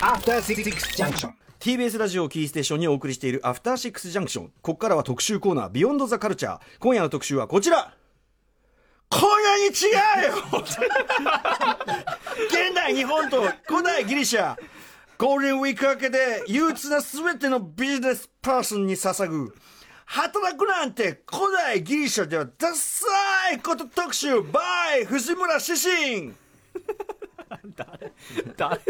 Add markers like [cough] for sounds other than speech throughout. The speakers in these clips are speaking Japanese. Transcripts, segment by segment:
After Six Junction. TBS ラジオをキーステーションにお送りしているアフターシックスジャンクションここからは特集コーナービヨンドザカルチャー今夜の特集はこちら。こんなに違うよ。[laughs] 現代日本と古代ギリシャ。ゴールデンウィーク明けで憂鬱な全てのビジネスパーソンに捧ぐ。働くなんて古代ギリシャではダサいこと特集 by 藤村志信誰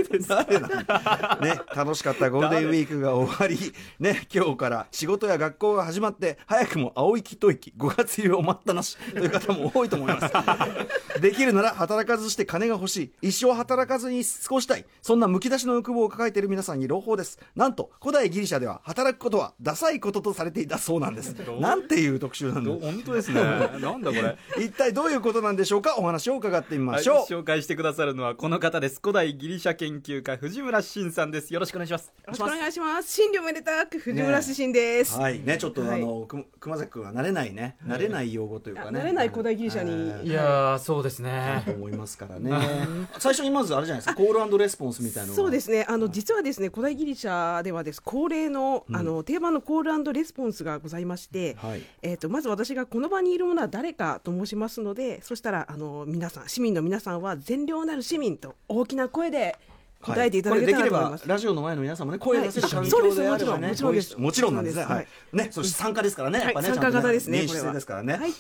ですか？誰だ？ね、楽しかったゴールデンウィークが終わり、ね、今日から仕事や学校が始まって、早くも青息と息、5月入りを待ったなし。という方も多いと思います。[laughs] できるなら働かずして金が欲しい、一生働かずに過ごしたい、そんなむき出しの欲望を抱えている皆さんに朗報です。なんと、古代ギリシャでは働くことはダサいこととされていたそうなんです。なんていう特集なんだど本当ですね。なんだこれ？[laughs] 一体どういうことなんでしょうか？お話を伺ってみまはい、しょう。紹介してくださるのはこの方です。古代ギリシャ研究家藤村真さんです。よろしくお願いします。よろしくお願いします。新慮めでたく藤村志信です。はい。ねちょっと、はいあのく熊崎君は慣れないね。慣れない用語というかね。あ慣れない古代ギリシャに。えー。い。やーそうですね。と思いますからね。最初にまずあれじゃないですか。コールレスポンスみたいなそうですね。あの実はですね、古代ギリシャではです。恒例の、あの定番のコールレスポンスがございまして、はい。えっ、とまず私がこの場にいるものは誰かと申しますので、そしたらあの皆さん市民の皆さんは善良なる市民と大きな声で答えていただけたらと思います。これできればラジオの前の皆さんもね声を出せるはい環境であればね。もちろんもちろんです。もちろんです。ねはい。ねそして参加ですからね。はい参加型ですねちゃんと民主制ですからね。はい。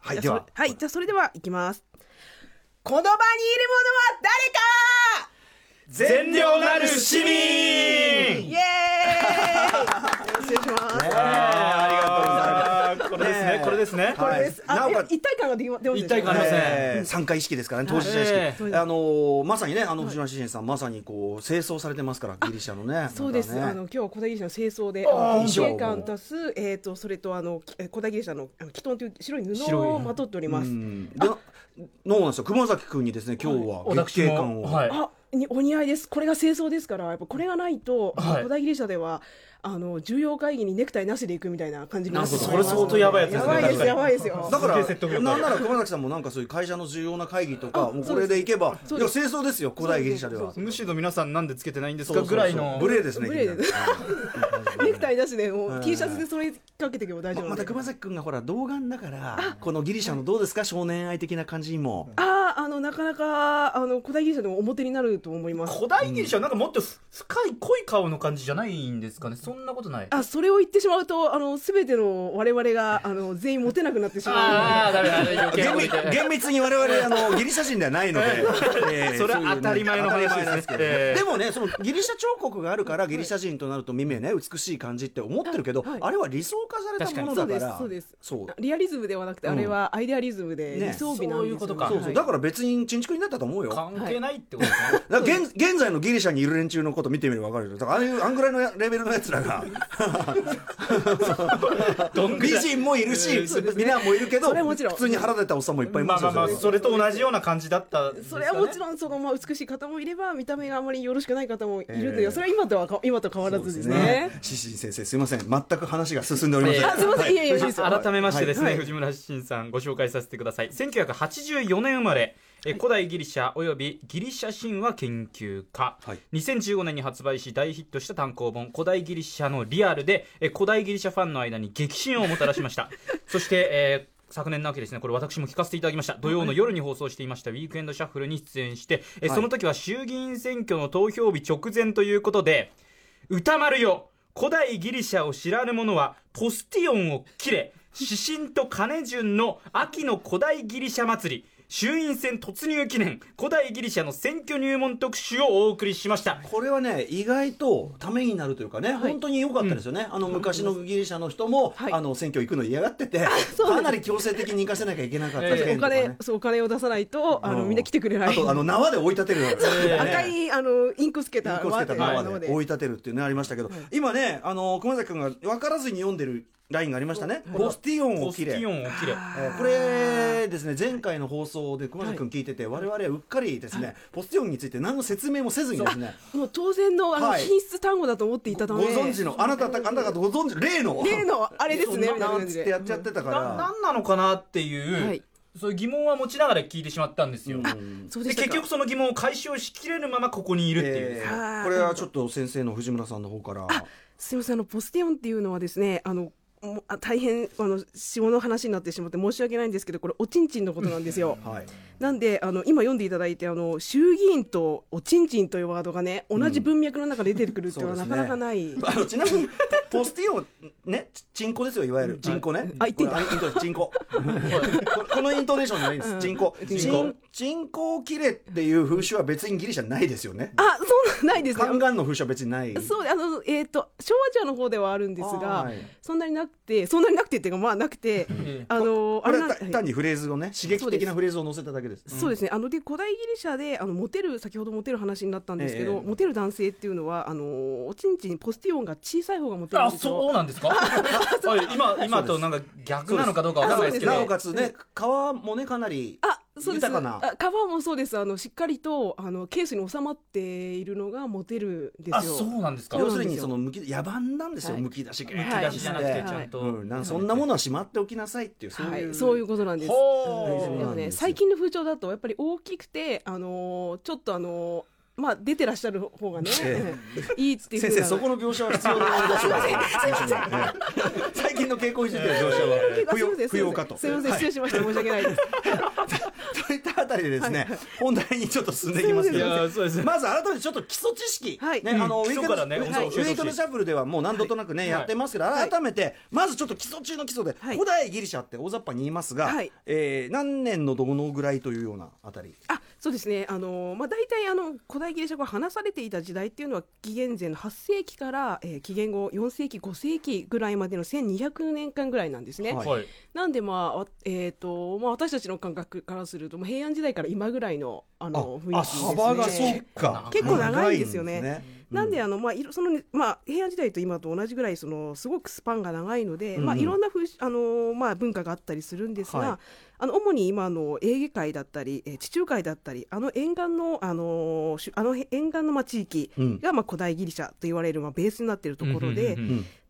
はいでは。はい、じゃあそれではいきます。この場にいるものは誰か。善良なる市民。イエーイ。よろしくお願いします。ありがとうございます。これですね。これです。なおか一体感ができます一体感ありますね。えー参加意識ですからね当事者意識、ええ。あのーまさにねあの藤島志信さんまさにこう清掃されてますからギリシャのね。[laughs] そうです。あの今日は古代ギリシャの清掃で、あーあの衣装も景観足すえっとそれとあの古代ギリシャのあのキトンという白い布をまとっております。うん。でそうなんですよ熊崎君にですね今日は月経感を、はい。あ、にお似合いです。これが清掃ですから、やっぱこれがないと、古代ギリシャではあの重要会議にネクタイなしで行くみたいな感じになってそれ相当やばいやつですね。やばいですやばいですよ。だからなんなら熊崎さんもなんかそういう会社の重要な会議とかもうこれでいけばいや清掃ですよ古代ギリシャでは。むしろ皆さんなんでつけてないんですかぐらいの。無礼ですねネクタイなしでもう T シャツでそれかけていけば大丈夫。また熊崎君がほら童顔だからこのギリシャのどうですか少年愛的な感じにも。あああのなかなかあの古代ギリシャでも表になると思います。古代ギリシャはなんかもっとふ深い濃い顔の感じじゃないんですかねそんなことない。あそれを言ってしまうとあの全ての我々があの全員モテなくなってしまう。厳密厳密に我々あの [laughs] ギリシャ人ではないので、えー [laughs] それは当たり前の話ですね。当たり前なんですけどね。えーでもねそのギリシャ彫刻があるからギリシャ人となると耳ね美しい感じって思ってるけど、はいあれは理想化されたものそうですだからそうです。そう。リアリズムではなくて、あれはアイデアリズムでね。理想美なんですよ、そういうことか。そうだから別にちんちくになったと思うよ。関係ないってことですね。だから現現在のギリシャにいる連中のこと見てみれば分かるよ。だからああいうあんぐらいのレベルのやつらが [laughs] 美人もいるしそうですねミラーもいるけど普通に腹出たおっさんもいっぱいいますよまあまあまあそれと同じような感じだったね。それはもちろんその、まあ、美しい方もいれば見た目があまりよろしくない方もいるという、ええ。それは今とはか今と変わらずですね。シシ先生すいません。全く話が進んでおりません、ええあすいません、いやいやいいですよ改めましてですね、はい藤村慎さんご紹介させてください1984年生まれえ古代ギリシャおよびギリシャ神話研究家、はい。2015年に発売し大ヒットした単行本「古代ギリシャのリアルで」え古代ギリシャファンの間に激震をもたらしました。[laughs] そして、えー昨年の秋ですね。これ私も聞かせていただきました。土曜の夜に放送していましたウィークエンドシャッフルに出演して、えはい。その時は衆議院選挙の投票日直前ということで歌丸よ古代ギリシャを知らぬ者はポスティオンを切れ指針と金順の秋の古代ギリシャ祭り衆院選突入記念古代ギリシャの選挙入門特集をお送りしました。これはね意外とためになるというかね、本当に良かったですよね、あの昔のギリシャの人も、はい。あの選挙行くの嫌がっててかなり強制的に行かせなきゃいけなかったええ件とかお金ね、そうお金を出さないとあのうんみんな来てくれない。あとあの縄で追い立てる、[laughs] ね赤いあのインクつけたインクをつけた縄ので追い立てるっていうねありましたけど、今ねあの熊崎君が分からずに読んでるラインがありましたね、ポスティオンポステを切れィオンを切れ。えーこれですね前回の放送で熊崎君聞いてて、我々はうっかりですね、ポスティオンについて何の説明もせずにですねもう当然のあのはい。品質単語だと思っていたため、ご存知のあなたたあなたがご存知例の例のあれですね。みたいななんつってやっちゃってたかなら何なのかなっていう、はい。そういう疑問は持ちながら聞いてしまったんですよ、うん。で結局その疑問を解消しきれぬままここにいるっていう、これはちょっと先生の藤村さんの方から。すみません。あのポスティオンっていうのはですねあのもうあ大変あの下の話になってしまって申し訳ないんですけどこれおちんちんのことなんですよ。[laughs] はい。なんであの今読んでいただいてあの衆議院とおちんちんというワードがね同じ文脈の中で出てくるっていうのはなかなかない。あのちなみにポスティオンねちチンコですよいわゆる。チンコね。あ言ってんだ [laughs] このイントネーションじゃないんです。うん。チンコチンコチンチンコを切れっていう風習は別にギリシャないですよね。あそうなんないですね。カンガンの風習は別にない。そうあのえっ、と昭和アジアの方ではあるんですが、はい。そんなになくてそんなになくてっていうかまあなくて、えあのこれ単にフレーズをね刺激的なフレーズを載せただけです。そうです。ね。あので古代ギリシャであのモテる先ほどモテる話になったんですけど、ええ。モテる男性っていうのはあのおちんちんポスティオンが小さい方がモテるんあですよ。そうなんですか？[laughs] はい今今となんか逆なのかどうかわかんないですけど。なおかつね皮もねかなりあそうです。豊かな。あ皮もそうです。あのしっかりとあのケースに収まっているのがモテるんですよ。あそうなんですか。要するそうなんですよ。にそのむき野蛮なんですよ。はい。むき出しむき出しじゃなくてはい。ちゃんと、うん、なんかそんなものはしまっておきなさいっていうそういう、はい、そういうことなんです。ほうでもね、最近の風潮だとやっぱり大きくて、あのーちょっとあのーまあ出てらっしゃる方がね、え [laughs] いいっていうふうな。先生そこの描写は必要なのだそうです [laughs] 最近の傾向についての描写は。[laughs] 不要不要かと。すみません、失礼しました、申し訳ないです。といったあたりでですね、本題にちょっと進んでいきますけいどまず改めてちょっと基礎知識、はい。ねあのうん。ウィークウィークエンドシャッフルではもう何度となくね、はい。やってますけどはい。改めて、まずちょっと基礎中の基礎で、はい。古代ギリシャって大雑把に言いますが、はい。えー何年のどのぐらいというようなあたり？あ、そうですね。あのーまあ大体あの古代ギリシャ語が話されていた時代っていうのは紀元前の8世紀から、えー紀元後4世紀5世紀ぐらいまでの1200年間ぐらいなんですね。はいはいなんでまあわえっ、とまあ私たちの感覚からすると、まあ平安時代から今ぐらいのあの雰囲気あですね。幅がそうか。結構長いんですよね。なんであの、まあ、そのまあ、平安時代と今と同じぐらいそのすごくスパンが長いので、うん。まあ、いろんな風あの、まあ、文化があったりするんですが、はい。あの主に今のエーゲ海だったり、えー地中海だったりあの沿岸のあのしあの沿岸のまあ地域うん。が、まあ、古代ギリシャと言われる、まあ、ベースになっているところで、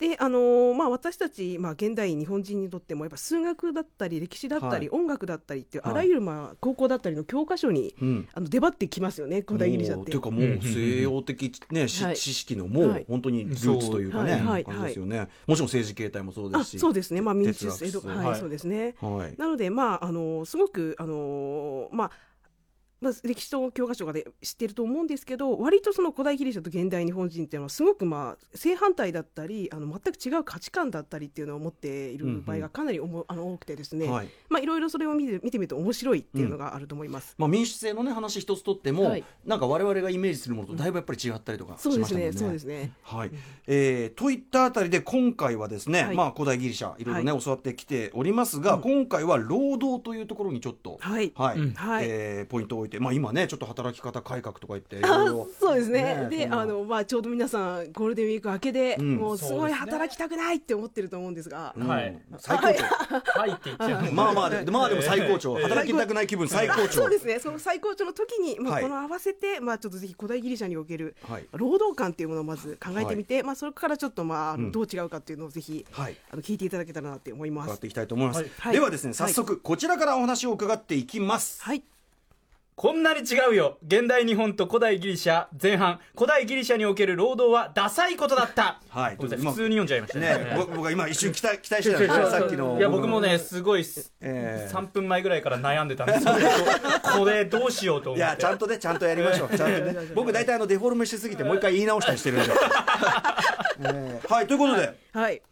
であのまあ、私たち、まあ、現代日本人にとってもやっぱ数学だったり歴史だったり、は音楽だったりっていうはい。あらゆる、まあ、高校だったりの教科書に、うん。あの出張ってきますよね古代ギリシャって。もうていう。かもう西洋的、ねしはい。知識のもうはい。本当にルーツというかね、はい。はいですよね、もちろん政治形態もそうであすし。そうですね、まあ、民主制度、はい、はいそうですね。はい。なので、まあ、あのすごく、あのまあ、まあ、歴史と教科書がで知ってると思うんですけど割とその古代ギリシャと現代日本人っていうのはすごくまあ正反対だったりあの全く違う価値観だったりっていうのを持っている場合がかなりおも、あの多くてですね、はい。まあ、いろいろそれを見て見てみると面白いっていうのがあると思います。まあ、民主制のね話一つとっても、はい。なんか我々がイメージするものとだいぶやっぱり違ったりとかしましたもんね。すね、そうですね。はい。えーといったあたりで今回はですね、はい。まあ、古代ギリシャいろいろね、は教わってきておりますが、今回は労働というところにちょっと、はい。はい。うん。はい。えーポイントを置いて、まあ、今ねちょっと働き方改革とか言ってそうですね。ねであの、まあ、ちょうど皆さんゴールデンウィーク明けで、うん。もうすごい働きたくないって思ってると思うんですが、うん。はい。最高潮、はい。って言っちゃう。まあまあでまあでも最高潮、働きたくない気分最高潮。そうですね、その最高潮の時に、まあ、はい。この合わせて、まあ、ちょっとぜひ古代ギリシャにおけるはい。労働観っていうものをまず考えてみて、まあ、それからちょっと、まあどう違うかっていうのをぜひ、はい。あの聞いていただけたらなって思います。伺っていきたいと思います、はい。はい。ではですね早速こちらからお話を伺っていきます、はい、こんなに違うよ。現代日本と古代ギリシャ。前半。古代ギリシャにおける労働はダサいことだった。はい普通に読んじゃいましたね、僕僕は今一瞬期待期待してたんです [laughs] よさっきの。いや僕もねすごいすえー3分前ぐらいから悩んでたんです。よ [laughs] これどうしようと思って。いやちゃんとねちゃんとやりましょう。[laughs] ちゃんとね。僕大体あのデフォルメしすぎてもう一回言い直したりしてるんで、えーはいということで。はい、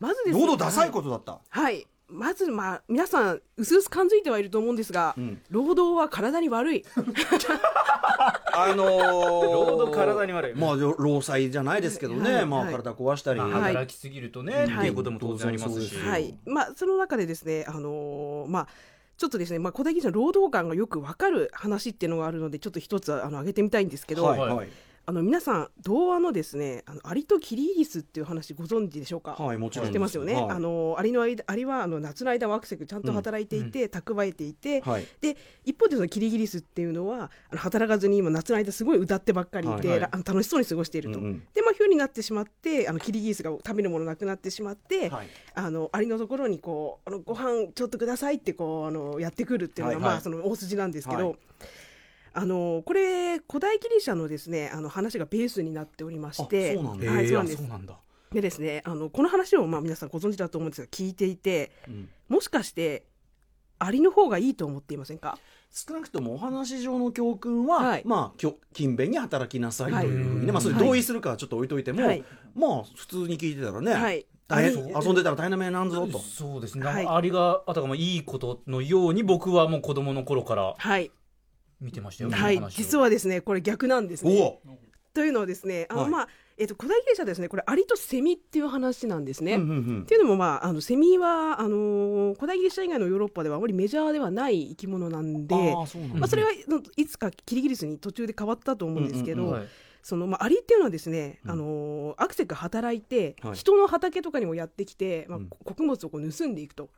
まずですね。労働ダサいことだった、はいまず、まあ、皆さん、うすうす感づいてはいると思うんですが、ん。労働は体に悪い。[laughs] あのー、労働体に悪い。まあ労労災じゃないですけどね、まあはい。はい体壊したり、まあはい。働きすぎるとね、っていうことも当然ありますし、はい。まあ、その中でですね、あのーまあ、ちょっとですね、まあ、古代ギリシャの労働観がよくわかる話っていうのがあるので、ちょっと一つあの挙げてみたいんですけど、はいはいはいあの皆さん童話のですねあのアリとキリギリスっていう話ご存知でしょうか、はいもちろん知ってますよね、はい。あのアリの間アリはあの夏の間はアクセクちゃんと働いていて、蓄えていて、はい。で一方でそのキリギリスっていうのはあの働かずに今夏の間すごい歌ってばっかりいて、はいはい。あの楽しそうに過ごしていると、うんうん。でまあ冬になってしまってあのキリギリスが食べるものなくなってしまって、はい。あのアリのところにこうあのご飯ちょっとくださいってこうあのやってくるっていうのが、はいはい。まあその大筋なんですけど、はいあのこれ古代ギリシャのですねあの話がベースになっておりましてあそうなんだ。はい、そうなんです。あそうなんだ。でですねあのこの話をまあ皆さんご存知だと思うんですが聞いていてうん。もしかしてアリの方がいいと思っていませんか？少なくともお話上の教訓は、はい。まあきょ勤勉に働きなさいというふうにね、はい。まあそれ同意するかはちょっと置いといても、はい。まあ普通に聞いてたらね、はい。遊んでたら大変な目なんぞと。そうですね、はい。ありがあたかもいいことのように僕はもう子供の頃からはい、見てましたよ、はい、実はですねこれ逆なんですね。おというのはですねあの、はい。まあえっと古代ギリシャですね。これアリとセミっていう話なんですね。うんうんうん。っていうのも、まあ、あのセミはあのー古代ギリシャ以外のヨーロッパではあまりメジャーではない生き物なんで、そうなんだ。まあ、それはいいつかキリギリスに途中で変わったと思うんですけど、うんうんはいそのまあ、アリっていうのはですね、うん。あのーアクセクが働いて、はい。人の畑とかにもやってきて、まあうん。穀物をこう盗んでいくと。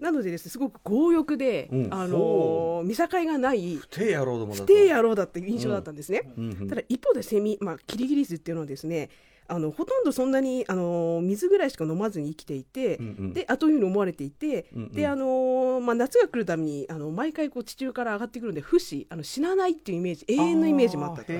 なのでですねすごく強欲で、うん。あのー見境がない不定野郎だと。不定野郎だっていう印象だったんですね。ただ一方でセミ、まあ、キリギリスっていうのはですねあのほとんどそんなにあの水ぐらいしか飲まずに生きていて、うんうん。であというふうに思われていて、うんうん。であのまあ、夏が来るためにあの毎回こう地中から上がってくるんで不死あの死なないっていうイメージ永遠のイメージもあったか。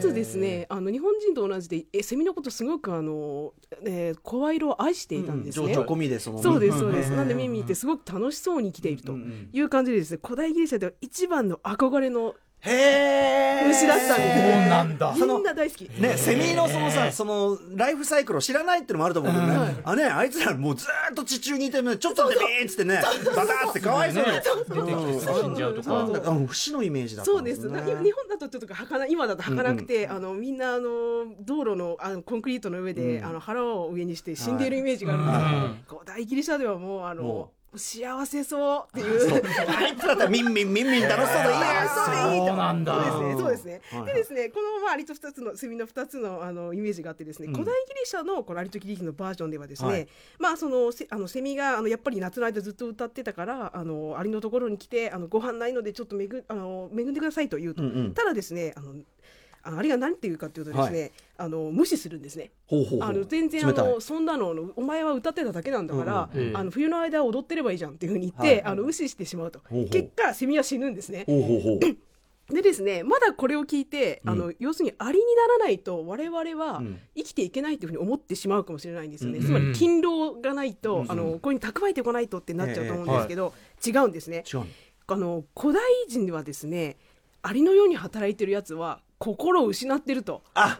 つですねあの日本人と同じでえセミのことすごくあの、えー声色を愛していたんですね。うん情緒込みでそのそうですそうです。うんなんでミミってすごく楽しそうに生きているという感じでですね古代ギリシャでは一番の憧れのへえ虫だったんですそうなんだ。みんな大好き。ね、セミのそのさ、そのライフサイクルを知らないっていうのもあると思うけどね、はい。あね、あいつらもうずーっと地中にいてね、ちょっとでビーンっつってね、バターってかわいそうにね。出てきて死んじゃうとかそうそうあの節のイメージだったそうです。日本だとちょっと儚今だと儚くて、あのみんなあの道路のあのコンクリートの上で、うん。あの腹を上にして死んでいるイメージがあるんですけど、うん古代ギリシャではもうあのも幸せそうっていう。そう。あいつらだったらミンミンミンミン楽しそうでいいや。そうでいいとそうなんだ。そうですね。そうですね。はいでですね、このまあアリと二つのセミの二つのあのイメージがあってですね、うん。古代ギリシャのこのアリとキリギリスのバージョンではですね、はい。まあそのせあのセミがあのやっぱり夏の間ずっと歌ってたから、あのアリのところに来てあのご飯ないのでちょっとめぐあの恵んでくださいと言うと、うんうん。ただですね、あのあのアリが何て言うかというとですね、あの無視するんですね。ほうほうほう。あの全然あのそんなのお前は歌ってただけなんだから、うんうんあの冬の間踊ってればいいじゃんっていうふうに言って、はい。あの無視してしまうと。ほうほう。結果セミは死ぬんですね。ほうほうほう。でですねまだこれを聞いて、あの要するにアリにならないと我々はうん。生きていけないというふうに思ってしまうかもしれないんですよね、うん。つまり勤労がないと、うんあのこれに蓄えてこないとってなっちゃうと思うんですけど、違うんですね。あの古代人ではですねアリのように働いてるやつは心を失ってると。あ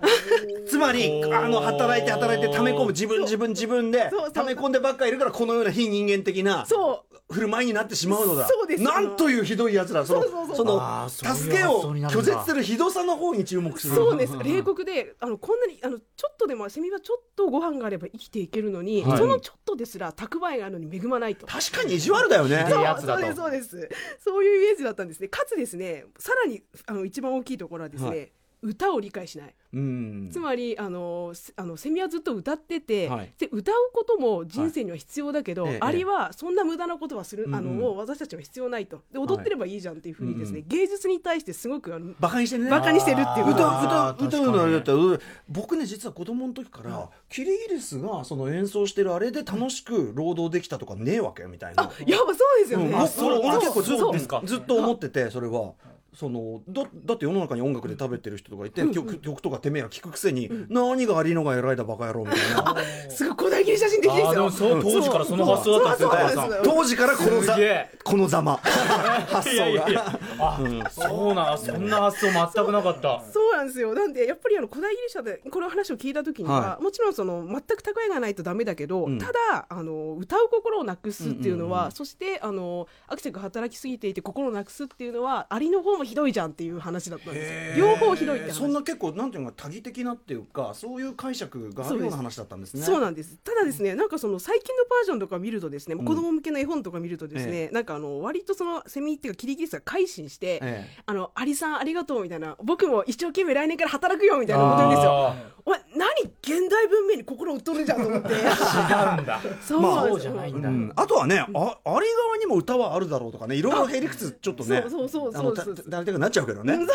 つまりあの働いて働いて溜め込む自分自分自分でそうそう。溜め込んでばっかりいるからこのような非人間的なそう。振る舞いになってしまうのだ。そうですなんというひどいやつだそのそうそうそう。その助けを拒絶するひどさの方に注目する。そうです。冷酷であのこんなにあのちょっとでもセミはちょっとご飯があれば生きていけるのに、はい。そのちょっとですら蓄えがあるのに恵まないと。確かに意地悪だよね。ひでえやつだと。そうですそうです。そういうイメージだったんですね。かつですねさらにあの一番大きいところはですね、はい歌を理解しない。うん。つまりあのせあのセミはずっと歌ってて、はい。で歌うことも人生には必要だけど、はい。ええ。アリはそんな無駄なことはする、あのうんうん。もう私たちは必要ないと。で踊ってればいいじゃんっていうふうにですね、うん芸術に対してすごくあのバカにしてるね。バカにしてるっていうこと歌歌歌うのあれだった。確ら僕ね実は子供の時からキリギリスがその演奏してるあれで楽しく労働できたとかねえわけみたいな。あやっぱそうですよね、うん、あそれ俺結構ずっとそう。ですかずっと思っててそれは。そのだだって世の中に音楽で食べてる人とかいて、曲曲とかてめえが聞くくせに、何がありのが偉いだバカ野郎みたいな。すごい古代ギリシャ人的ですよ。そう当時からその発想だったんですよ当時からこのざこのざま。発想が。あ、そうなんそんな発想全くなかった。[laughs] そうなんですよ。なんでやっぱりあの古代ギリシャでこの話を聞いた時には、はもちろんその全く蓄えがないとダメだけど、うん。ただあの歌う心をなくすっていうのは、うんうんうん。そしてあのアクセルが働きすぎていて心をなくすっていうのはアリの方もひどいじゃんっていう話だったんです。よ両方ひどいって話。そんな結構なんていうのか多義的なっていうかそういう解釈があるような話だったんですね。そうなんです。ただですねなんかその最近のバージョンとか見るとですね、ん。子供向けの絵本とか見るとですね、なんかあの割とそのセミっていうかキリギリスが改心して、えあの、アリさんありがとうみたいな、僕も一生懸命来年から働くよみたいなこと言うんですよ。あお前、何現代文明に心売っとるじゃんと思って。ー違うんだ。そうまあじゃないんだ、うん。あとはね、ああれ側にも歌はあるだろうとかねいろいろへりくつちょっとね。そうそうそうた誰々がなっちゃうけどね。[laughs]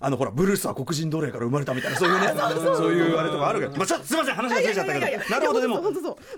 あのほらブルースは黒人奴隷から生まれたみたいなそういうね。そういうあれとかあるけ。ど、まあ、ちょっとすみません話がずれちゃったけど。なるほどでも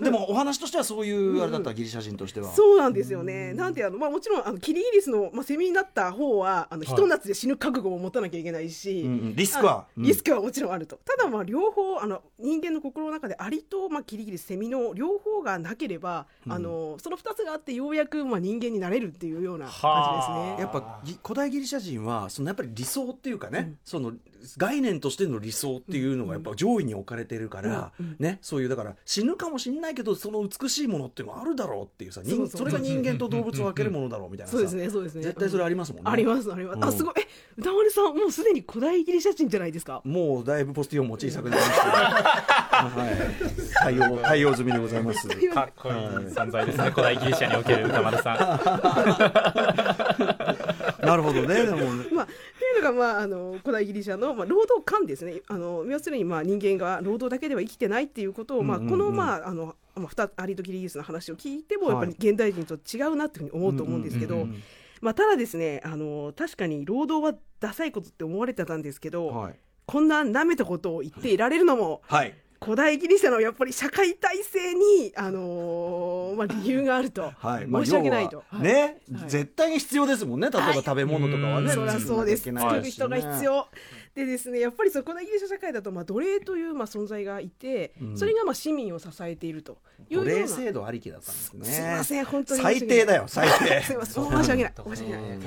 でもお話としてはそういうあれだったギリシャ人としては。そうなんですよね。なんてあの、まあ、もちろん、あの、キリギリスの、まあ、セミになった方は、あの、ひと夏で死ぬ覚悟を持たなきゃいけないし。うんうん。リスクは。あうん。リスクはもちろんあると。ただ、まあ、両方、あの、人間の心の中で、アリと、まあ、キリギリス、セミの両方がなければ。あの、その二つがあって、ようやく、まあ、人間になれるっていうような感じですね。やっぱぎ古代ギリシャ人はそのやっぱり理想っていうかね、その概念としての理想っていうのがやっぱ上位に置かれてるから、ね、そういうだから死ぬかもしれないけどその美しいものっていうのはあるだろうっていうさ人そうそうそれが人間と動物を分けるものだろうみたいなさそうですね、そうですね。絶対それありますもんね。あります、あります。うんあ、すごい。え、歌丸さん、もうすでに古代ギリシャ人じゃないですか？もうだいぶポスティオンも小さくなりましたはい、対応対応済みでございます。かっこいい存在ですね古代ギリシャにおける歌丸さん [laughs] [laughs] なるほどね。[laughs] でも。まあ、っていうのが、まあ、あの古代ギリシャの、まあ、労働観ですね。あの要するに、まあ、人間が労働だけでは生きてないっていうことを、まあ、この,、まああのまあ、二アリとキリギリスの話を聞いても、はい。やっぱり現代人と違うなっていうふうに思うと思うんですけど、まあ、ただですねあの確かに労働はダサいことって思われてたんですけど、はい、こんな舐めたことを言っていられるのもはい、古代ギリシャのやっぱり社会体制に、あのーまあ、理由があると、はい。申し訳ないと。要はね、はい。絶対に必要ですもんね。例えば食べ物とかはね、はいそりゃそうです。作る人が必要。でですね、やっぱりその古代ギリシャ社会だと、まあ、奴隷というまあ存在がいて、うん。それがまあ市民を支えていると。いうような。奴隷制度ありきだったんですね。すみません、本当に。最低だよ最低。[laughs] すみません、申し訳ない。[laughs] 申し訳ない。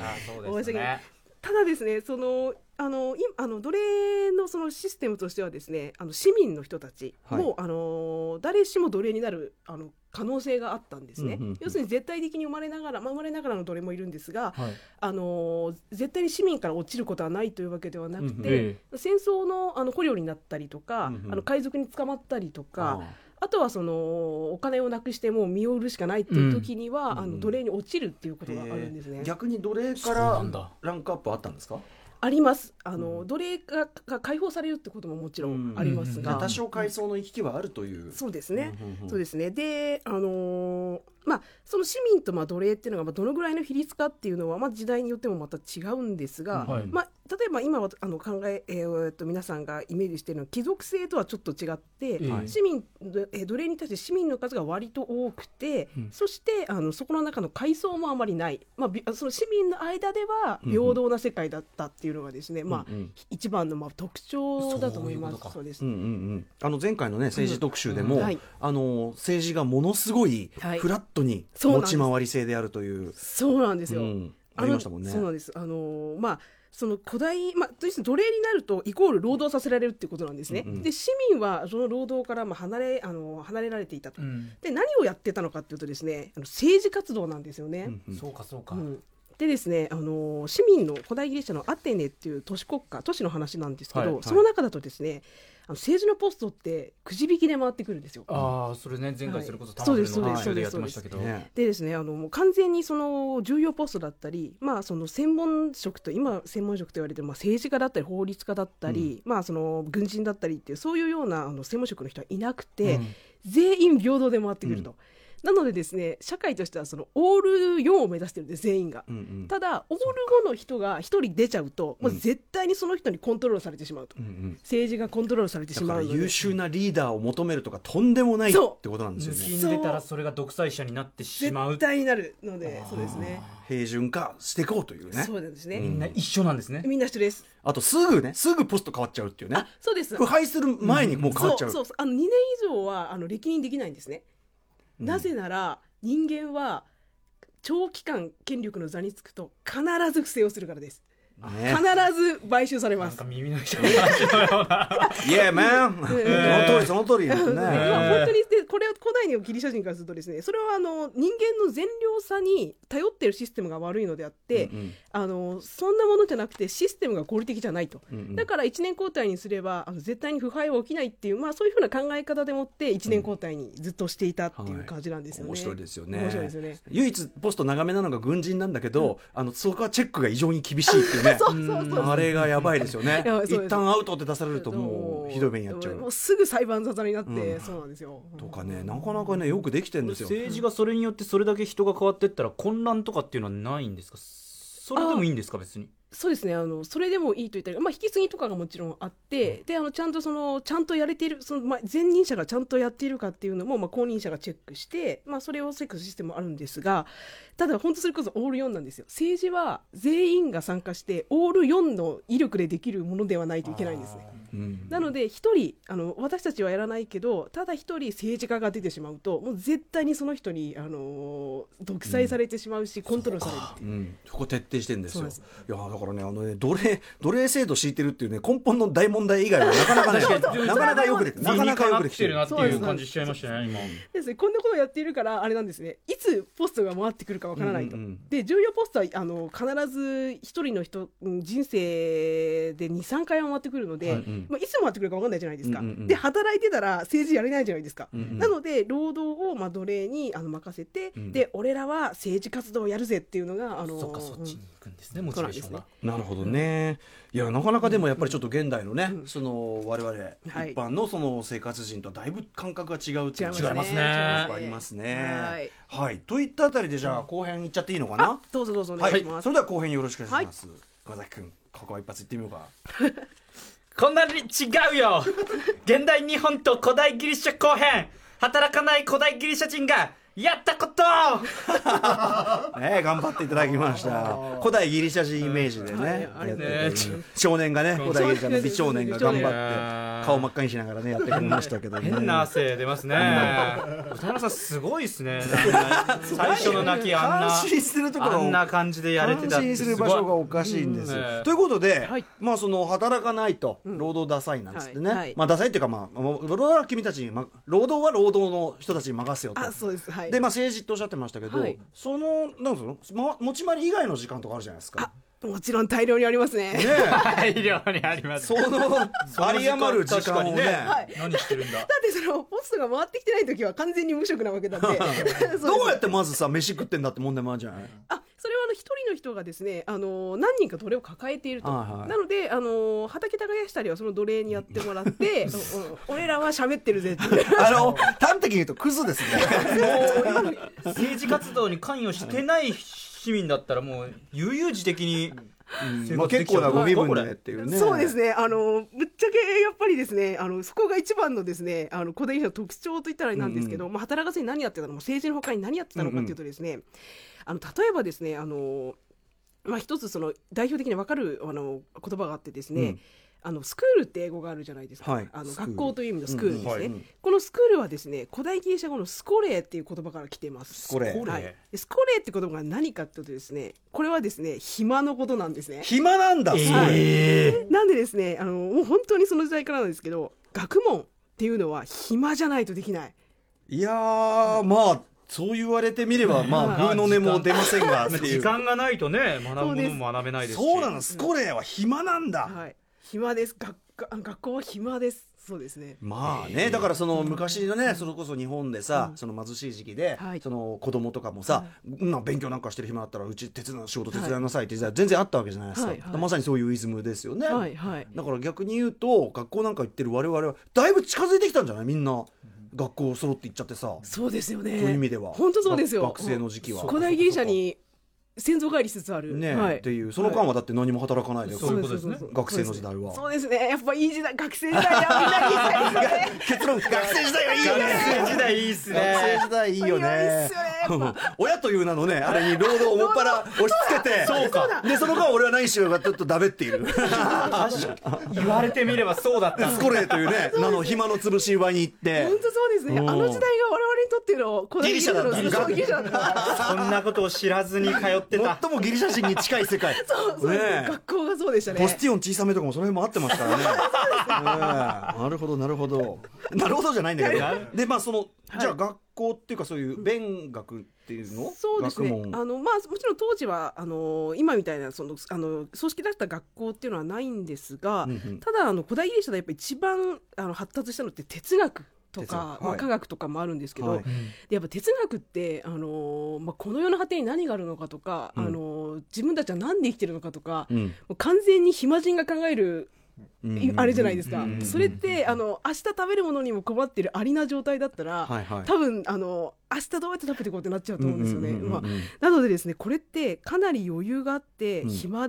そうですね。ただですね、そのあの今あの奴隷のそのシステムとしてはですね、あの市民の人たちも、はい。あの誰しも奴隷になるあの可能性があったんですね。うんうんうん。要するに絶対的に生まれながら、まあ、生まれながらの奴隷もいるんですが、はい。あの絶対に市民から落ちることはないというわけではなくて、うんうん。え戦争のあの捕虜になったりとか、うんうん。あの海賊に捕まったりとか、ああ。とはそのお金をなくしてもう身を売るしかないっていう時には、うんうん。あの奴隷に落ちるっていうことがあるんですね。逆に奴隷からランクアップあったんですか？あります。あの、うん。奴隷がが解放されるってことももちろんありますが、うん。多少階層の行き来はあるというそうですね。うん。うん。うん。そうですね。で、あのーまあ、その市民とまあ奴隷っていうのがまあどのぐらいの比率かっていうのは、まあ、時代によってもまた違うんですが、はい。まあ、例えば今はあの考ええーと皆さんがイメージしているのは貴族制とはちょっと違って、ええ。市民えー奴隷に対して市民の数が割と多くて、うん。そしてあのそこの中の階層もあまりない、まあ、びその市民の間ではうん平等な世界だったっていうのがですね、まあうん。うん一番のまあ特徴だと思います。そうです。うんうんうん、あの前回のね政治特集でも、うん。はい。あの政治がものすごいはい。フラットに持ち回り制であるという、そうなんですよ。うんありましたもんね。そうなんです。あのーまあその古代、まあ、奴隷になるとイコール労働させられるってことなんですね。うんうんで市民はその労働からまあ離れあの離れられていたと。うんで何をやってたのかっていうとですねあの政治活動なんですよね。うんうんそうかそうかうんでですね、あのー市民の古代ギリシャのアテネっていう都市国家都市の話なんですけど、はいはい。その中だとですねあの政治のポストってくじ引きで回ってくるんですよ。ああそれね前回はい。それこそそうのです特集でやってましたけど。ねでですねあのもう完全にその重要ポストだったり、まあ、その専門職と今専門職と言われてる、まあ、政治家だったり法律家だったり、まあ、その軍人だったりっていうそういうようなあの専門職の人はいなくて、うん。全員平等で回ってくると。なのでですね社会としてはそのオール4を目指してるんです全員が。うんうん。ただオール5の人が1人出ちゃうと、もう絶対にその人にコントロールされてしまうと、うんうん。政治がコントロールされてしだからまうので。優秀なリーダーを求めるとかとんでもないってことなんですよね。抜きんでたらそれが独裁者になってしまう。絶対になるのでそうですね。平準化していこうというね。そうなんですね、みんな一緒なんですね。みんな一緒です。あとすぐねすぐポスト変わっちゃうっていうね。あそうです。腐敗する前にもう変わっちゃう,、そうそうそう。あの2年以上はあの歴任できないんですね、なぜなら人間は長期間権力の座につくと必ず不正をするからです、ね。必ず買収されます。なんか耳の人の話のような。イエーマンその通りその通り。ですね。まあ、本当にでこれを古代のギリシャ人からするとですねそれはあの人間の善良さに頼ってるシステムが悪いのであって、うんうんあのそんなものじゃなくてシステムが合理的じゃないと、うんうん。だから1年交代にすればあの絶対に腐敗は起きないっていう、まあ、そういうふうな考え方でもって1年交代にずっとしていたっていう感じなんですよね。面白いですよね。面白いですよね。唯一ポスト長めなのが軍人なんだけど、あのそこはチェックが異常に厳しいっていうね。[laughs] そうそうそうあれがやばいですよね。一旦アウトって出されるともうひどい目にやっちゃう。もうすぐ裁判沙汰になって、うん。そうなんですよ。とかねなかなかねよくできてるんですよ。政治がそれによってそれだけ人が変わってったら混乱とかっていうのはないんですか？それでもいいんですか？別に。そうですね。あのそれでもいいと言ったら、まあ、引き継ぎとかがもちろんあって、であのちゃんとそのちゃんとやれているその、まあ、前任者がちゃんとやっているかっていうのも、まあ、後任者がチェックして、まあ、それをチェックシステムもあるんですがただ本当それこそオール4なんですよ。政治は全員が参加してオール4の威力でできるものではないといけないんですね。うん。なので一人あの私たちはやらないけどただ一人政治家が出てしまうともう絶対にその人にあの独裁されてしまうし、コントロールされるっていう。うん、そこ徹底してんですよ。いやだからねあのね奴隷奴隷制度敷いてるっていうね根本の大問題以外はなかなかねなかなかよくできてなかなかよくできてる。なっていう。感じしちゃいましたね今ですね、こんなことをやっているからあれなんですねいつポストが回ってくるかわからないと、うんうんうん。で重要ポストはあの必ず一人の人うん人生で23回は回ってくるので、はいうん。まあ、いつ回ってくるかわかんないじゃないですか、うんうんうん。で働いてたら政治やれないじゃないですか、うんうん。なので労働をまあ奴隷にあの任せて、うんで俺らは政治活動をやるぜっていうのがあのそっかそっちに行くんですねモチそうなんですね。ベーションがなるほどね。いやなかなかでもやっぱりちょっと現代のね、その我々はい一般のその生活人とはだいぶ感覚が違うっていう違いますねありますね。はいはい。といったあたりでじゃあ後編いっちゃっていいのかな？どうぞどうぞおはい。願いします、それでは後編よろしくお願いします。岡崎君ここは一発いってみようか。こんなに違うよ [laughs] 現代日本と古代ギリシャ後編働かない古代ギリシャ人がやったこと！[laughs] ね頑張っていただきました。古代ギリシャ人イメージでね、うございますやってて。少年がね古代ギリシャの美少年が頑張っーて顔真っ赤にしながらねやってくれましたけどね。変な汗出ますね。歌山さんすごいですね。[laughs] 最初の泣きあんな感心するところあんな感じでやれてた感心する場所がおかしいんです。よ、うん。ということで、はい。まあその働かないと労働ダサいなんつってね、はい。はい。まあダサいっていうかまあ労働は君たちに、ま、労働は労働の人たちに任せようと。あそうです。はいでまあ政治っておっしゃってましたけど、はい。そのなんつうの、ま、持ち回り以外の時間とかあるじゃないですか。あもちろん大量にありますね。ね大量にあります。その有り余る時間をね。はい。何してるんだ？だってそのポストが回ってきてない時は完全に無職なわけなんで。そ [laughs] うどうやってまずさ飯食ってんだって問題もあるじゃない？あそれはあの一人の人がですねあの何人か奴隷を抱えていると、はいはい。なのであの畑耕したりはその奴隷にやってもらってうんうん俺らは喋ってるぜっていうあの端的に言うとクズですね政治活動に関与してない市民だったらもう悠々自適に生まあ、結構なご身分でっていうねそうですねあのぶっちゃけやっぱりですねあのそこが一番のですねあの古代ギリシャの特徴といったらあれなんですけど、まあ、働かずに何やってたのか政治のほかに何やってたのかっていうとですね、あの例えばですねあのまあ、一つその代表的に分かるあの言葉があってですね、うん。あのスクールって英語があるじゃないですか、はい。あの学校という意味のスクールですね、うんはい。このスクールはですね古代ギリシャ語のスコレーっていう言葉から来ています。スコレー。はい、でスコレーって言葉が何かっていうとですねこれはですね暇のことなんですね。暇なんだ、それなんでですねあのもう本当にその時代からなんですけど学問っていうのは暇じゃないとできない。いやーまあそう言われてみればまあはいグーの音も出ませんが [laughs] っていう。時間がないとね学ぶものも学べないですし。そうなのスコレーは暇なんだ、はい。暇です。学学校は暇です。そうですね。まあねだからその昔のねそれこそ日本でさ、その貧しい時期で、はい。その子供とかもさ、まあ勉強なんかしてる暇あったらうち手伝う仕事手伝いなさいって全然あったわけじゃないですか、はいはい。まさにそういうイズムですよね、はいはい。だから逆に言うと学校なんか行ってる我々はだいぶ近づいてきたんじゃない？みんな学校揃って行っちゃってさ、そうですよね。そういう意味では。本当そうですよ。学生の時期は。古代ギリシャに先祖返りしつつある。ね、はい。っていう。その間はだって何も働かないで、そういうことです。ね学生の時代は。そうですね。やっぱいい時代学生時代はみんないい時代ですよね。[laughs] 結論学生時代はいいよね。学生時代いいっす学生時代いいよいいね。親という名のねあれに労働をもっぱら押し付けて。[laughs] そうか。でその間俺は何しようかちょっとだべっている言われてみればそうだった。スコレーというね名の暇の潰し場に行って。本当そうですね。うんあの時代が我々にとっての古代ギリシャのギリシャだギリシャだそんなことを知らずに通ってた。最もギリシャ人に近い世界。そうそうですねえ。学校がそうでしたね。ポスティオン小さめとかもその辺も合ってますからね。[laughs] ええ。なるほどなるほど。なるほどじゃないんだけど。でまあそのじゃあ学校っていうかそういう勉学っていうの？そうですね。あの、まあ、もちろん当時はあの今みたいなそのあの組織だった学校っていうのはないんですが、うんうん。ただあの古代ギリシャでやっぱ一番あの発達したのって哲学と哲か、まあ科学とかもあるんですけど、やっぱ哲学って、あのまあ、この世の果てに何があるのかとか、うん。あの自分たちは何で生きてるのかとか、うん。もう完全に暇人が考えるあれじゃないですか、うん。それってあの明日食べるものにも困ってるありな状態だったら、はいはい。多分あの明日どうやって食べていこうってなっちゃうと思うんですよね。なのでですねこれってかなり余裕があってうん。暇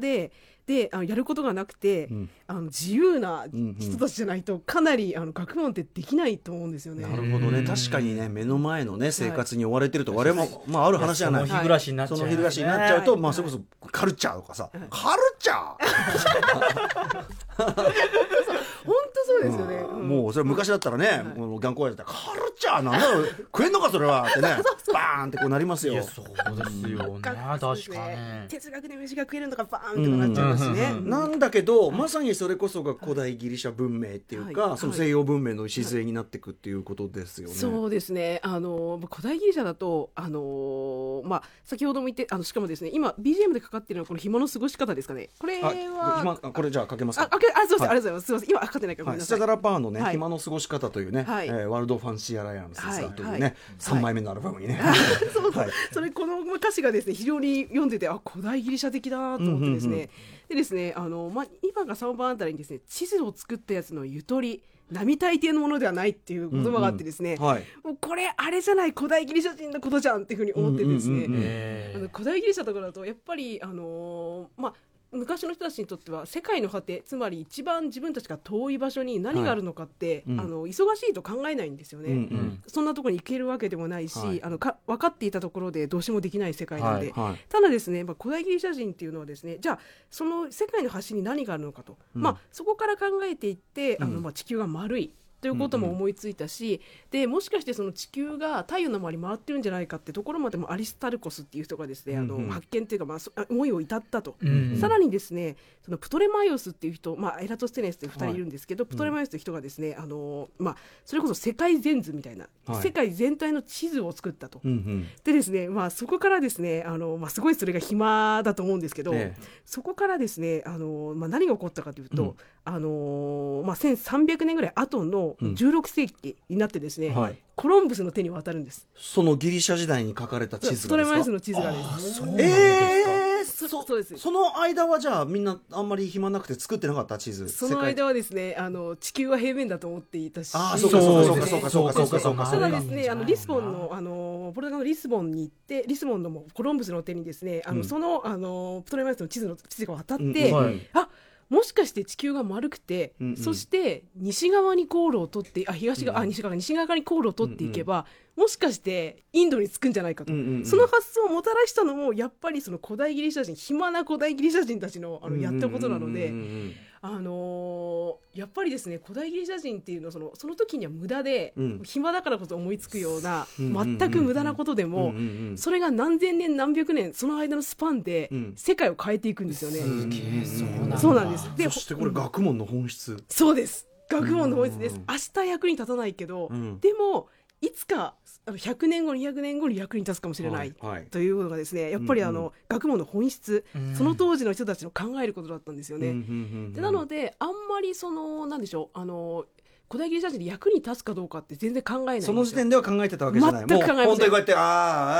で、であのやることがなくて、うん。あの自由な人たちじゃないとかなりあの学問ってできないと思うんですよね。なるほどね。うん。確かにね目の前のね生活に追われてると我々もまあある話じゃない。その日暮らしになっちゃそうのよね日暮らしになっちゃうと、まあそれこそカルチャーとかさ、カルチャ [laughs] 本当そうですよね。ー、うん。もうそれ昔だったらね、もう頑固やったらカルチャーなんだろう食えんのかそれは。ってねバーンってこうなりますよ。いやそうですよね。確かに。哲学で飯が食えるのがバーンってなっちゃいますしね。うんなんだけど、まさにそれこそが古代ギリシャ文明っていうか、はい。その西洋文明の礎になっていくっていうことですよね。そうですね。あの古代ギリシャだとあのまあ先ほども言ってあのしかもですね今 BGM でかかってるのはこの紐の過ごし方ですかね。これあは今これじゃあかけますか。あ、あ、けあ、すみません、はい。ありがとうございます。すみません、今かかってないからごチャダラパーのね、はい。暇の過ごし方というね、はい。えーワールドファンシーアライアンスというね、はい。はい。3枚目のアルバムにね、[laughs] そはい。それこの歌詞がですね非常に読んでてあ古代ギリシャ的だなと思ってですね、うんうんうん。でですねあの、まあ、2番か3番あたりにですね地図を作ったやつのゆとり並大抵のものではないっていう言葉があってですね、はい、もうこれあれじゃない古代ギリシャ人のことじゃんっていうふうに思ってですね、うんうんうん。うんえあの古代ギリシャとかだとやっぱりあのーまあ昔の人たちにとっては世界の果てつまり一番自分たちが遠い場所に何があるのかって、うん。あの忙しいと考えないんですよね。うんうん。そんなところに行けるわけでもないし、はい。あのか分かっていたところでどうしようもできない世界なんで、はい。ただですね、まあ、古代ギリシャ人っていうのはですねじゃあその世界の端に何があるのかと、うん。まあ、そこから考えていってあの、うん。まあ、地球が丸いということも思いついたし、でもしかしてその地球が太陽の周り回ってるんじゃないかってところまでもアリスタルコスっていう人がですね、あうんうん。の発見っていうか、まあ思いを至ったと。うんさらにですねそのプトレマイオスっていう人、まあ、エラトステネスっていう2人いるんですけど、プトレマイオスという人がですね、あのまあ、それこそ世界全図みたいな、はい。世界全体の地図を作ったと。うんうん。でですね、まあ、そこからですねあの、まあ、すごいそれが暇だと思うんですけど、え。そこからですねあの、まあ、何が起こったかというと、うんあのまあ、1300年ぐらい後のうん。16世紀になってですね、はい。コロンブスの手に渡るんです。そのギリシャ時代に書かれた地図プトレマイオスがですかの地図がです。そうなんですか。えー、そそそうです。その間はじゃあみんなあんまり暇なくて作ってなかった地図その間はですねあの地球は平面だと思っていたし。あーそうかそうかそうかそうかそうかそうかたそうかだですね、あのリスボンのあのポルトガルのリスボンに行ってリスボンのもうコロンブスの手にですねあの、うん。そのあのプトレマイオスの地図の地図が渡って、うんうん。はい。あもしかして地球が丸くて、うんうん。そして西側に航路を取ってあ東側、うんあ西側西側に航路を取っていけば、もしかしてインドに着くんじゃないかと、うんうんうん。その発想をもたらしたのもやっぱりその古代ギリシャ人暇な古代ギリシャ人たちのあのやったことなので。うんうん。うんうんあのーやっぱりですね古代ギリシャ人っていうのはそのその時には無駄で、うん。暇だからこそ思いつくような、全く無駄なことでも、うんうんうんそれが何千年何百年その間のスパンでうん。世界を変えていくんですよね。すげえそうなん。だそうなんです。でそしてこれ学問の本質。そうです。学問の本質です。うん。明日役に立たないけど、うん。でもいつかあの100年後200年後に役に立つかもしれない、はいはい。というのがですねやっぱりあの、うん。うん学問の本質、うん。その当時の人たちの考えることだったんですよね。うんうんうんうん。でなのであんまりそのなんでしょうあの古代ギリシャ人で役に立つかどうかって全然考えないその時点では考えてたわけじゃない。全く考えません。もう本当にこうやってあー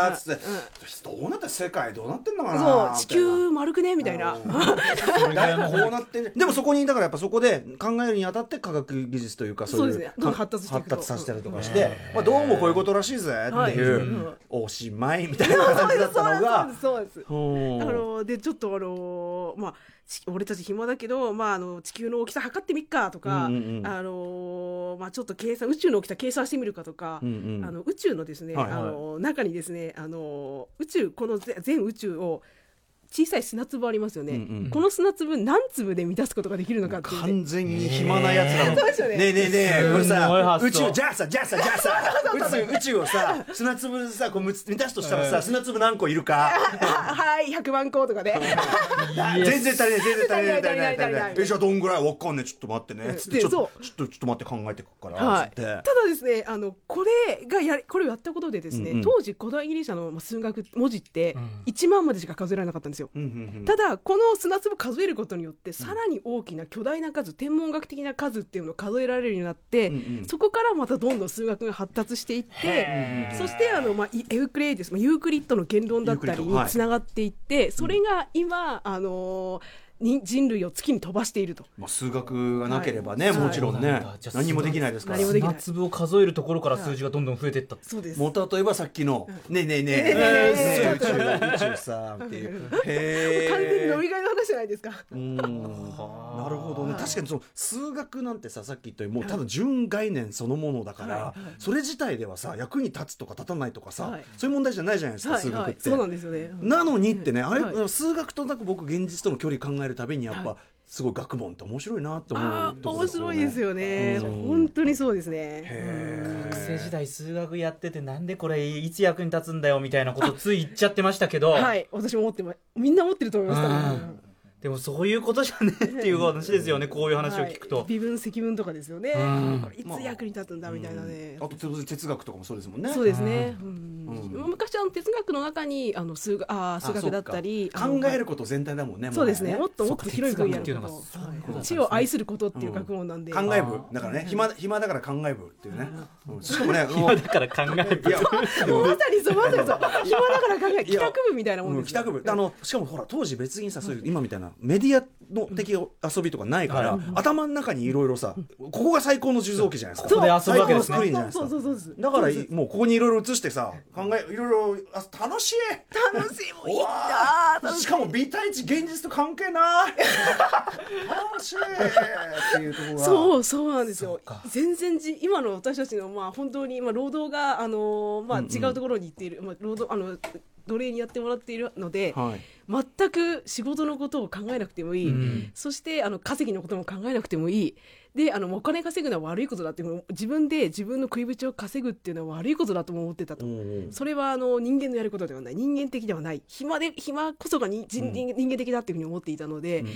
あーっつって、うん。どうなって世界どうなってんのかなそう地球丸くねみたいな。だいぶこうなってんでもそこにだからやっぱそこで考えるにあたって科学技術というかそういう発達発達させたりとかして、まあ、どうもこういうことらしいぜってはい。いう、うん。おしまいみたいな感じだったのが。そうですそうですあのでちょっとあのまあち俺たち暇だけど、まあ、あの地球の大きさ測ってみっかとか、うんうんうん。あのまあ、ちょっと計算宇宙の大きさ計算してみるかとか、うんうん。あの宇宙のですね、はいはい。あの中にですねあの宇宙このぜ全宇宙を小さい砂粒ありますよね、うんうん。この砂粒何粒で満たすことができるのかって完全に暇なやつらの。そうですよねねねえねえねえこれさ宇宙じゃあさじゃあさじゃあさ宇宙宇宙をさ砂粒でさこう満たすとしたらさ砂粒何個いるか。ははい100万個とかで。[laughs] 全然足りない全然足りない足りない足りない。えじゃあどんぐらい？わかんねえ。ちょっと待ってね。つってでちょっとそちょっとちょっと待って考えてくから。はい、つったてだですねあのこれがやりこれをやったことでですね、うんうん。当時古代ギリシャのまあ数学文字ってうん。1万までしか数えられなかったんですよ、うんうんうんただこの砂粒数えることによってさらに大きな巨大な数天文学的な数っていうのを数えられるようになって、うんうん。そこからまたどんどん数学が発達していってそしてあの、まあ、イエウクレイデス、まあ、ユークリッドの言論だったりにつながっていって、それが今、あのに人類を月に飛ばしていると。まあ数学がなければねはい。もちろんね。そうなんだ。じゃあ何もできないですから。何もできない。砂粒を数えるところから数字がどんどん増えていった。そうです。もう例えばさっきの「ねえねえねえねえねえ宇宙宇宙さ」っていう。へ完全に飲えみ会の話じゃないですか。うん。なるほどね。確かにその数学なんてささっき言ったようにもうただ純概念そのものだから、はい。はい。それ自体ではさ役に立つとか立たないとかさ、はい。そういう問題じゃないじゃないですか、はい。数学って。はい、そうなんですよね。なのにってね、あれ、はい。数学となんか僕現実との距離考えるたびにやっぱ、はすごい学問って面白いなって思ああうところ面白いですよね。うん。本当にそうですね。学生時代数学やっててなんでこれいつ役に立つんだよみたいなことつい言っちゃってましたけど、はい、私も思ってまみんな思ってると思います。多分うんでもそういうことじゃね？え [laughs] っていう話ですよねこういう話を聞くと、はい。微分積分とかですよね。うん。これいつ役に立つんだみたいなね。あと当然哲学とかもそうですもんね。そうですね。うん。うん。昔あの哲学の中にあの数学あー数学だったり考えること全体だもんね。そうですね。ももっともっと広い分野っていうのがはい。知を愛することっていう学問なんで。考え部。だからね暇暇だから考え部っていうね。うん。しかもね、も今うだから考えいやもう。まさにそうまさにそう。暇だから考え帰宅部みたいなもんですよ。うん帰宅部。あのしかもほら当時別にさそういう今みたいなメディアの的遊びとかないから、はい。頭の中にいろいろさここが最高の受像機じゃないですか。ここで遊ぶわけですね。最高のスクリーンじゃないですか。そうそうそうそう。だからいもうここにいろいろ映してさ考えいろいろあ楽しい。楽しいもんいいなー楽しい。しかも B 対1現実と関係ない。楽しいっていうところが。そうそうなんですよ。か。全然じ今の私たちのまあ本当にまあ労働があのーまあ違うところに行っている、まあ労働あの奴隷にやってもらっているので、はい。全く仕事のことを考えなくてもいい、うん。そしてあの稼ぎのことも考えなくてもいい。であのお金稼ぐのは悪いことだって自分で自分の食いぶちを稼ぐっていうのは悪いことだとも思ってたと。うんそれはあの人間のやることではない。人間的ではない。暇で暇こそがに人,、人間的だっていうふうに思っていたので、うん。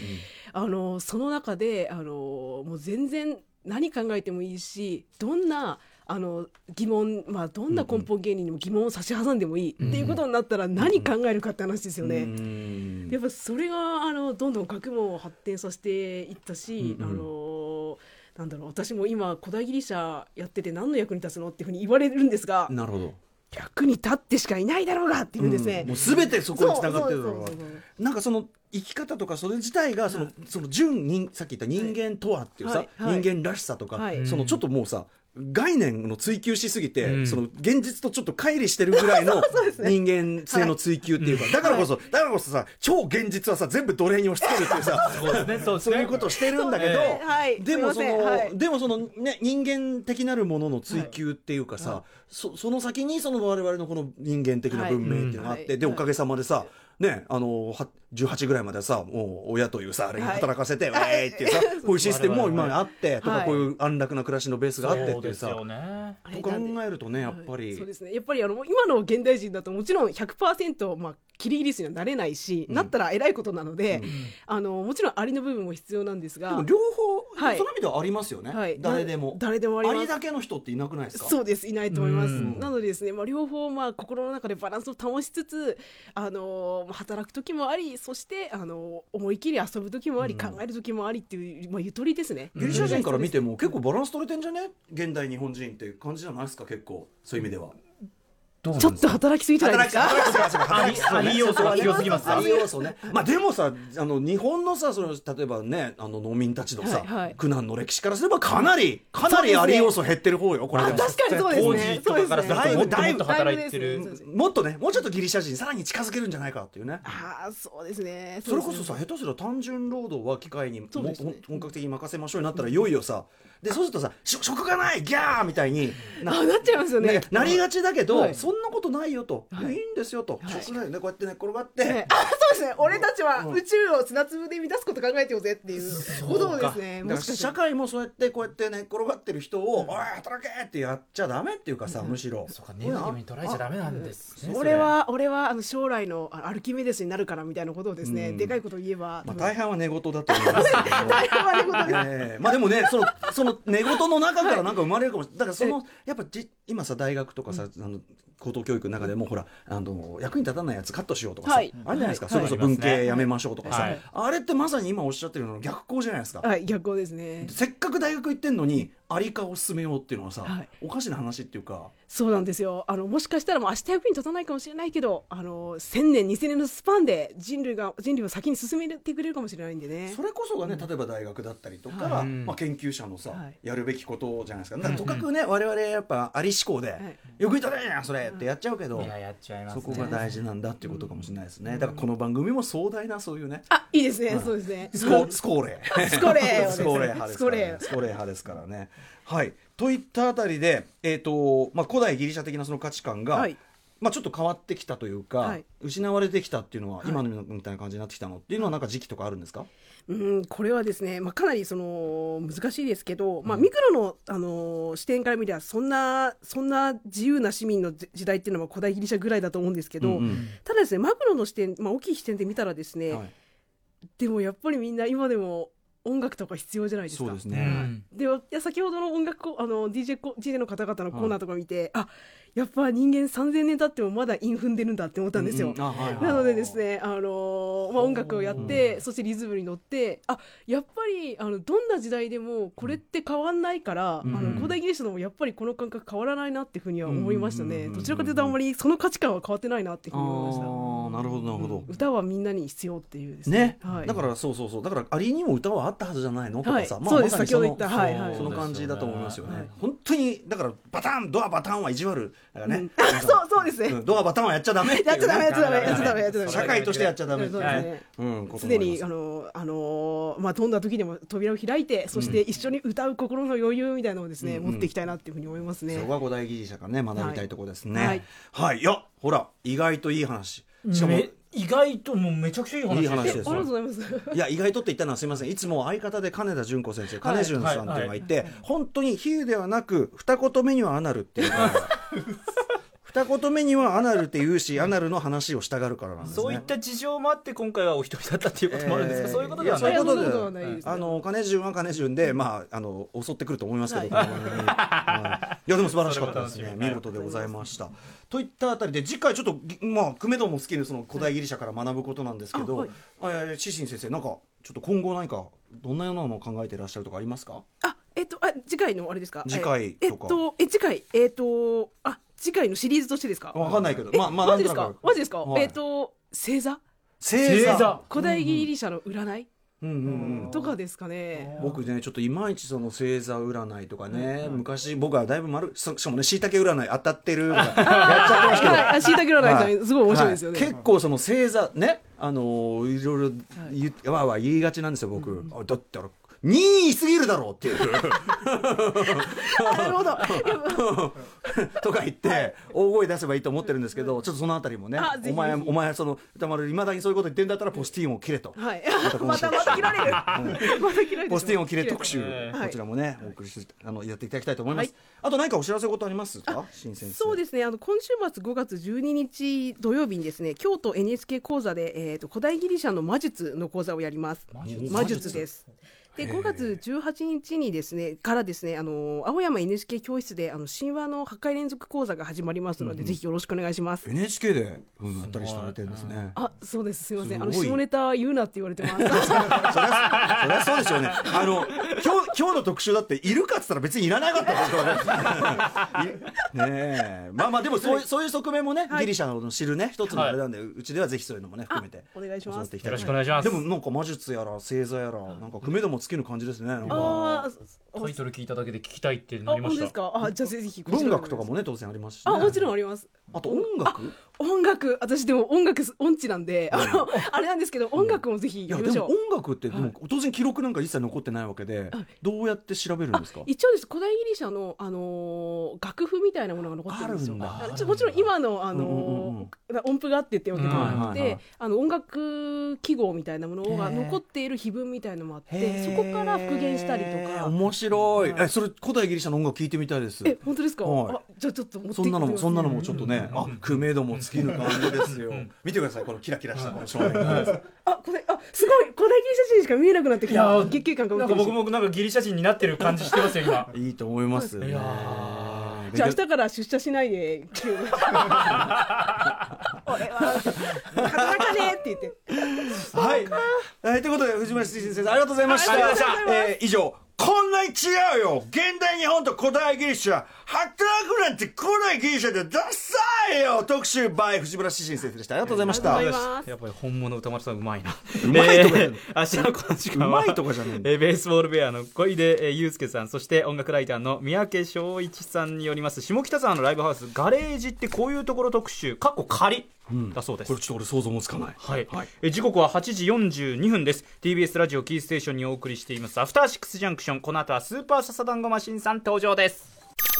あのその中であのもう全然何考えてもいいしどんなあの疑問、まあ、どんな根本原理にも疑問を差し挟んでもいい、っていうことになったら何考えるかって話ですよね。うんやっぱそれがあのどんどん学問を発展させていったし、うんうん。あのなんだろう私も今古代ギリシャやってて何の役に立つのっていうふうに言われるんですがなるほど。役に立ってしかいないだろうがっていうんですね。もう全てそこに繋がってるだろうなんかその生き方とかそれ自体がそのその純人さっき言った人間とはっていうさ、はい。はい。人間らしさとか、はい。そのちょっともうさ概念の追求しすぎて、うん。その現実とちょっと乖離してるぐらいの [laughs] 人間性の追求っていうか、だからこそ、だからこそさ超現実はさ全部奴隷に押し付けるっていうさそういうことをしてるんだけど、ですね。はい。でもその、でもそのね人間的なるものの追求っていうかさ、そその先にその我々のこの人間的な文明っていうのがあって、はい。でおかげさまでさ、ねあのは18ぐらいまでさもう親というさあれに働かせて、はい。ウェーイってい [laughs] うさこういうシステムも今あって、とかはい。こういう安楽な暮らしのベースがあってっていうさ、ね。と考えるとねやっぱり、はい。そうですね。やっぱりあの今の現代人だともちろん100%、まあ、キリギリスにはなれないし、うん。なったら偉いことなので、うん。あのもちろんありの部分も必要なんですが両方、はい。その意味ではありますよね、はい。誰でも。誰でもありだけの人っていなくないですか？そうです。いないと思います、うん。なのでですね、まあ、両方まあ心の中でバランスを保ちつつあのまあ働く時もありそしてあの思い切り遊ぶ時もあり、考える時もありっていう、まあ、ゆとりですね。ギリシャ人から見ても結構バランス取れてんじゃね？現代日本人っていう感じじゃないですか結構。そういう意味では。ちょっと働きすぎじゃないですか？働きありあり要素が強すぎます。あり要素ね。まあでもさ、あの日本のさ、その例えばね、あの農民たちのさ、苦難の歴史からすればかなりかなりあり要素減ってる方よ。これでも。あ確かにそうです当ね時とかからすると。そうですね。もっともっと働いてだいるもっとね、もうちょっとギリシャ人さらに近づけるんじゃないかっていうね。ああそうですね。それこそさ、下手すら単純労働は機械に本格的に任せましょうになったらいよいよさ、でそうするとさ、し職がないギャーみたいになあなっちゃいますよね。ねなりがちだけど、はい。そんんなことないよと、はい。い、いんですよと、はい。食材でこうやって寝っ転がって、ねあそうですね。俺たちはうん。宇宙を砂粒で満たすこと考えてようぜっていうことをですね。もし社会もそうやってこうやって寝っ転がってる人を「おい働け!」ってやっちゃダメっていうかさ、むしろ。そうかネガティブに捉えちゃダメなんですね。俺は俺はあの将来のあアルキメデスになるからみたいなことをですね、うん。でかいことを言えば、まあ、大半は寝言だと思いますけど。も [laughs] 大変はねことでええ。まあでもねそのその寝言の中からなんか生まれるかもしれない。だからそのやっぱじ今さ大学とかさ、あの高等教育の中でもほらあの役に立たないやつカットしようとかさ、はい。あるじゃないですか、はい。それこそ文系やめましょうとかさ、はい。あれってまさに今おっしゃってるのの逆行じゃないですか、はい。逆光ですね。せっかく大学行ってんのにアリ化を進めようっていうのはさ、はい。おかしな話っていうか。そうなんですよ。あのもしかしたらもう明日役に立たないかもしれないけどあの1000年2000年のスパンで人類が人類を先に進めてくれるかもしれないんでね。それこそがね、例えば大学だったりとか、はい。まあ、研究者のさ、はい。やるべきことじゃないですか。だからとかくね、我々やっぱあり思考で、い。よく言ったねやんそれってやっちゃうけど、いややっちゃいますね。そこが大事なんだっていうことかもしれないですね、だからこの番組も壮大なそういうねあいいですね、そうですね。スコスコーレスコレーレスコーレー派ですからねはい。といったあたりで、えーとまあ、古代ギリシャ的なその価値観が、はい。まあ、ちょっと変わってきたというか、はい。失われてきたっていうのは、い。今のみたいな感じになってきたのっていうのはなんか時期とかあるんですか、うん、これはですね、まあ、かなりその難しいですけど、まあ、ミクロの、あのー視点から見ればそんなそんな自由な市民の時時代っていうのは古代ギリシャぐらいだと思うんですけど、うんうん。ただですねマクロの視点、まあ、大きい視点で見たらですね、はい。でもやっぱりみんな今でも音楽とか必要じゃないですか。うそうですね、ん。でいや先ほどの音楽コあの DJ, コ DJ の方々のコーナーとか見て、あやっぱ人間3000年経ってもまだ韻踏んでるんだって思ったんですよ。うんはいはい。なのでですね、あのーまあ、音楽をやって、そしてリズムに乗ってあやっぱりあのどんな時代でもこれって変わんないから、うん。あの古代ギリシャでもやっぱりこの感覚変わらないなっていうふうには思いましたね、うん。どちらかというとあんまりその価値観は変わってないなっていうふうに思いました。なるほどなるほど、歌はみんなに必要っていうですね、はい、だからそうそうそう。だからアリにも歌はあったはずじゃないのとかさ、まあはいそうです。ま先ほど言った。そのはいはい。その感じだと思いますよね、はい。本当にだからバタンドアバタンは意地悪だからね、うん。あそうそうですね、うん。ドアバタンはやっちゃダメやっちゃダメやっちゃダメやっちゃダメやっちゃダメ。社会としてやっちゃダメっていうね。そうですね。うんこと常もあります。にあのあのまあどんな時でも扉を開いてそして一緒に歌う心の余裕みたいなのをですね、うん。持っていきたいなっていうふうに思いますね。そこが古代ギリシャからね学びたいところですね。はい。はい、い、やほら意外といい話。しかもめ意外ともうめちゃくちゃいい話いい話えありですがとうございます。いや意外とって言ったのはすみません。いつも相方で金田純子先生金潤さんっていうのがいて、本当に比喩ではなく二言目にはアナルっていう二言目にはアナルって言うしアナルの話をしたがるからなんですね。そういった事情もあって今回はお一人だったっていうこともあるんですか、えーそういうことではない。やそういうことではない。ですね。あの金潤は金潤で、まあ、あの襲ってくると思いますけど、はい。はい。いやでも素晴らしかったですね。見事でございました。といったあたりで次回ちょっとぎまあ久米堂も好きでその古代ギリシャから学ぶことなんですけど、あはい。あシシン先生なんかちょっと今後何かどんなようなのを考えていらっしゃるとかありますか？あえっとあ次回のあれですか？次回えとか。えっとえ次回えっとあ次回のシリーズとしてですか？わかんないけど。えまあまあマジですか？マジですか？はい。えっと星座？星座。星座。古代ギリシャの占い？うんうんうん。とかですかね。僕ねちょっといまいちその星座占いとかね、昔僕はだいぶ丸しかもねしいたけ占い当たってるとか [laughs] やっちゃってますけど。はしいたけ占いさん、すごい面白いですよね。はい。結構その星座ねあのーいろいろ言うわーわー言いがちなんですよ僕、あだったら2位すぎるだろうっていうあ [laughs] なるほど。[laughs] とか言って大声出せばいいと思ってるんですけどちょっとそのあたりもねお前お前その歌丸いまだにそういうこと言ってんだったらポスティーンを切れと。はいた。またまた切られる。[laughs] また切られる。ポスティーンを切れ特集、ええこちらもね、お送りしてあのやっていただきたいと思います。はいあと何かお知らせ事ありますか、新先生。そうですねあの今週末5月12日土曜日にですね京都 NHK 講座で、えー、と古代ギリシャの魔術の講座をやります魔術ですで5月18日にですねからですねあの青山 NHK 教室であの神話の破壊連続講座が始まりますので、ぜひよろしくお願いします。NHK で、うん、やったりされてるんですね。あそうです。すみません。あの下ネタ言うなって言われてます。そりゃそりゃそうですよね。あの今日今日の特集だっているかっつったら別にいらなかったですからね。い [laughs] ねえ、まあまあでもそうい。うそういう側面もね、はい。ギリシャの知るね一つのあれなんで、うちではぜひそういうのもね含めてお願いします。よろしくお願いします。でもなんか魔術やら星座やらなんか組でもつける感じですね。なんか。あータイトル聞いただけで聞きたいってあなりました。本当ですか？あじゃあぜひ文学とかもね当然ありますし、ね。あもちろんあります。あと音楽？音楽私でも音楽音痴なんで、あのあれなんですけど音楽もぜひいやりましょう。音楽ってでも当然記録なんか一切残ってないわけでどうやって調べるんですか？一応です。古代ギリシャの、あのー楽譜みたいなものが残ってるんですよ。もちろん今の、あの音符があってってわけではなくて、あの音楽記号みたいなものが残っている碑文みたいなのもあってそこから復元したりとか。面白い。えそれ古代ギリシャの音楽聞いてみたいです。え本当ですか、はい。あじゃあちょっとそんなのもそんなのもちょっととね、あ、くめども尽きる感じですよ。見てください、このキラキラしたこの少年。あこれあすごい古代ギリシャ人しか見えなくなってきいやーた月経感がなんか僕もなんかギリシャ人になってる感じしてますよ今 [laughs] いいと思います。いやじゃあ明日から出社しないで急に [laughs] 俺は働かねえって言ってはい。はい、ということで、藤村慎先生、ありがとうございました。えー以上。こんなに違うよ現代日本と古代ギリシャ働くなんて古代ギリシャでダサいよ。特集 by 藤村慎先生でした。ありがとうございました。ありがとうございます。やっぱり本物歌丸さんうまいな。うまいと [laughs] かじゃないえー明日のこの時間はうまいとかじゃない。んだえーベースボールベアの小出えー祐介さんそして音楽ライターの三宅翔一さんによります。下北沢のライブハウスガレージってこういうところ特集かっこ仮だそうです、これちょっと俺想像もつかない。はい、はい。え時刻は8時42分です。TBS ラジオキーステーションにお送りしています。アフターシックスジャンクション。この後はスーパーササダンゴマシンさん登場です